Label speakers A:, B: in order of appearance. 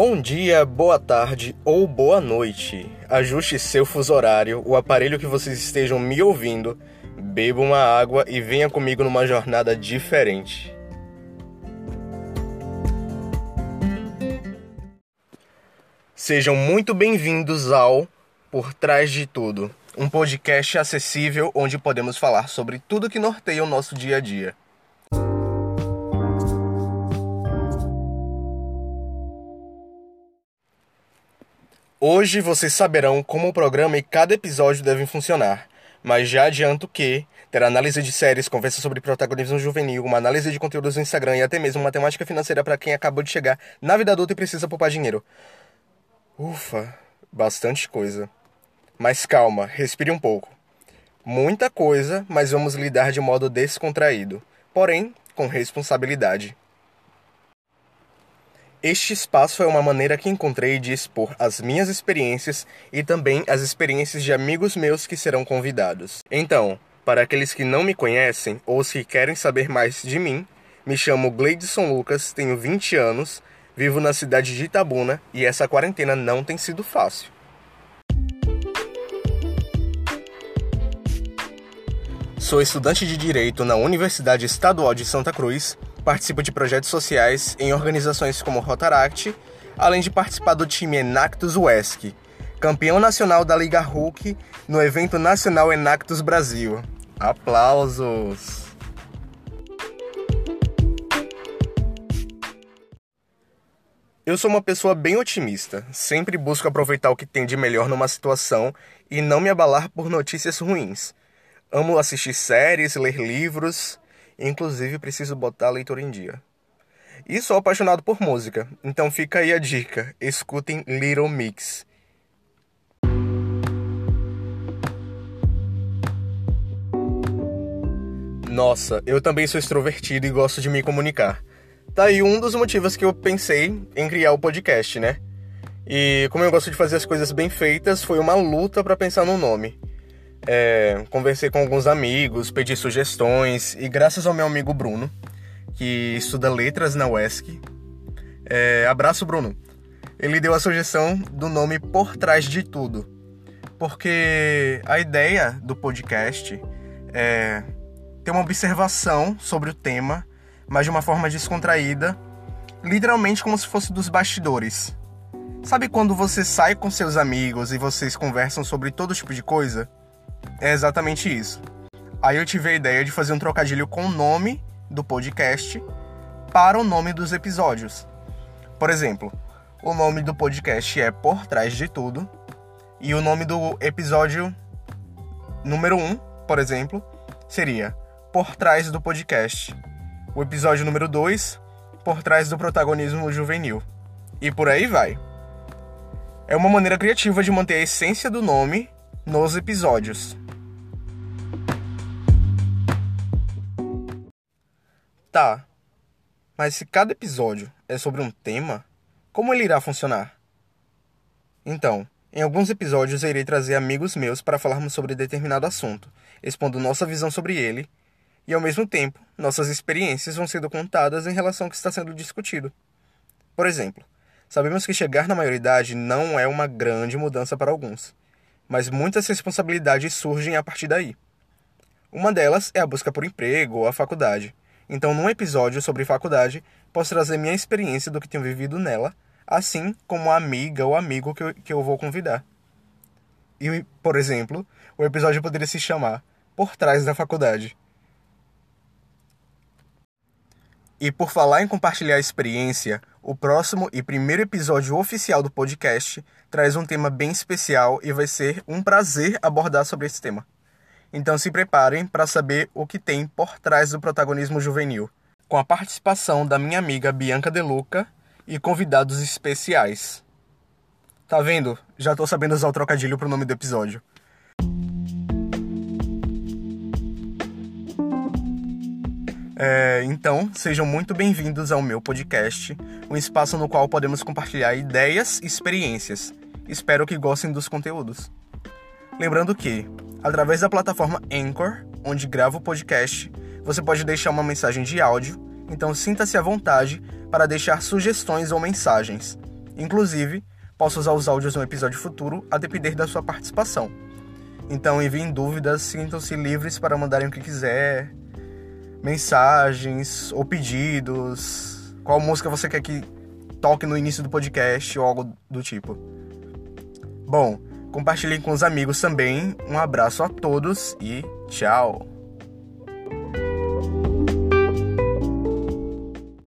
A: Bom dia, boa tarde ou boa noite. Ajuste seu fuso horário, o aparelho que vocês estejam me ouvindo, beba uma água e venha comigo numa jornada diferente. Sejam muito bem-vindos ao Por Trás de Tudo, um podcast acessível onde podemos falar sobre tudo que norteia o nosso dia a dia. Hoje vocês saberão como o programa e cada episódio devem funcionar, mas já adianto que terá análise de séries, conversa sobre protagonismo juvenil, uma análise de conteúdos no Instagram e até mesmo matemática financeira para quem acabou de chegar na vida adulta e precisa poupar dinheiro. Ufa, bastante coisa. Mas calma, respire um pouco. Muita coisa, mas vamos lidar de modo descontraído, porém com responsabilidade. Este espaço é uma maneira que encontrei de expor as minhas experiências e também as experiências de amigos meus que serão convidados. Então, para aqueles que não me conhecem ou se querem saber mais de mim, me chamo Gleidson Lucas, tenho 20 anos, vivo na cidade de Itabuna e essa quarentena não tem sido fácil. Sou estudante de Direito na Universidade Estadual de Santa Cruz participo de projetos sociais em organizações como Rotaract, além de participar do time Enactus UESC, campeão nacional da Liga Hulk no evento nacional Enactus Brasil. Aplausos! Eu sou uma pessoa bem otimista, sempre busco aproveitar o que tem de melhor numa situação e não me abalar por notícias ruins. Amo assistir séries, ler livros Inclusive, preciso botar a leitura em dia. E sou apaixonado por música, então fica aí a dica: escutem Little Mix. Nossa, eu também sou extrovertido e gosto de me comunicar. Tá aí um dos motivos que eu pensei em criar o podcast, né? E como eu gosto de fazer as coisas bem feitas, foi uma luta para pensar no nome. É, conversei com alguns amigos, pedi sugestões e graças ao meu amigo Bruno, que estuda letras na UESC, é, abraço Bruno, ele deu a sugestão do nome Por Trás de Tudo, porque a ideia do podcast é ter uma observação sobre o tema, mas de uma forma descontraída, literalmente como se fosse dos bastidores. Sabe quando você sai com seus amigos e vocês conversam sobre todo tipo de coisa? É exatamente isso. Aí eu tive a ideia de fazer um trocadilho com o nome do podcast para o nome dos episódios. Por exemplo, o nome do podcast é Por Trás de Tudo e o nome do episódio número 1, um, por exemplo, seria Por Trás do Podcast. O episódio número 2, Por Trás do Protagonismo Juvenil. E por aí vai. É uma maneira criativa de manter a essência do nome nos episódios. Tá, mas se cada episódio é sobre um tema, como ele irá funcionar? Então, em alguns episódios eu irei trazer amigos meus para falarmos sobre determinado assunto, expondo nossa visão sobre ele, e ao mesmo tempo, nossas experiências vão sendo contadas em relação ao que está sendo discutido. Por exemplo, sabemos que chegar na maioridade não é uma grande mudança para alguns mas muitas responsabilidades surgem a partir daí. Uma delas é a busca por emprego ou a faculdade. Então, num episódio sobre faculdade, posso trazer minha experiência do que tenho vivido nela, assim como a amiga ou amigo que eu, que eu vou convidar. E, por exemplo, o episódio poderia se chamar Por Trás da Faculdade. E por falar em compartilhar experiência, o próximo e primeiro episódio oficial do podcast traz um tema bem especial e vai ser um prazer abordar sobre esse tema. Então se preparem para saber o que tem por trás do protagonismo juvenil, com a participação da minha amiga Bianca Deluca e convidados especiais. Tá vendo? Já tô sabendo usar o trocadilho pro nome do episódio. É, então, sejam muito bem-vindos ao meu podcast, um espaço no qual podemos compartilhar ideias e experiências. Espero que gostem dos conteúdos. Lembrando que, através da plataforma Anchor, onde gravo o podcast, você pode deixar uma mensagem de áudio, então sinta-se à vontade para deixar sugestões ou mensagens. Inclusive, posso usar os áudios no episódio futuro a depender da sua participação. Então enviem dúvidas, sintam-se livres para mandarem o que quiser, mensagens ou pedidos, qual música você quer que toque no início do podcast ou algo do tipo. Bom, compartilhem com os amigos também. Um abraço a todos e tchau!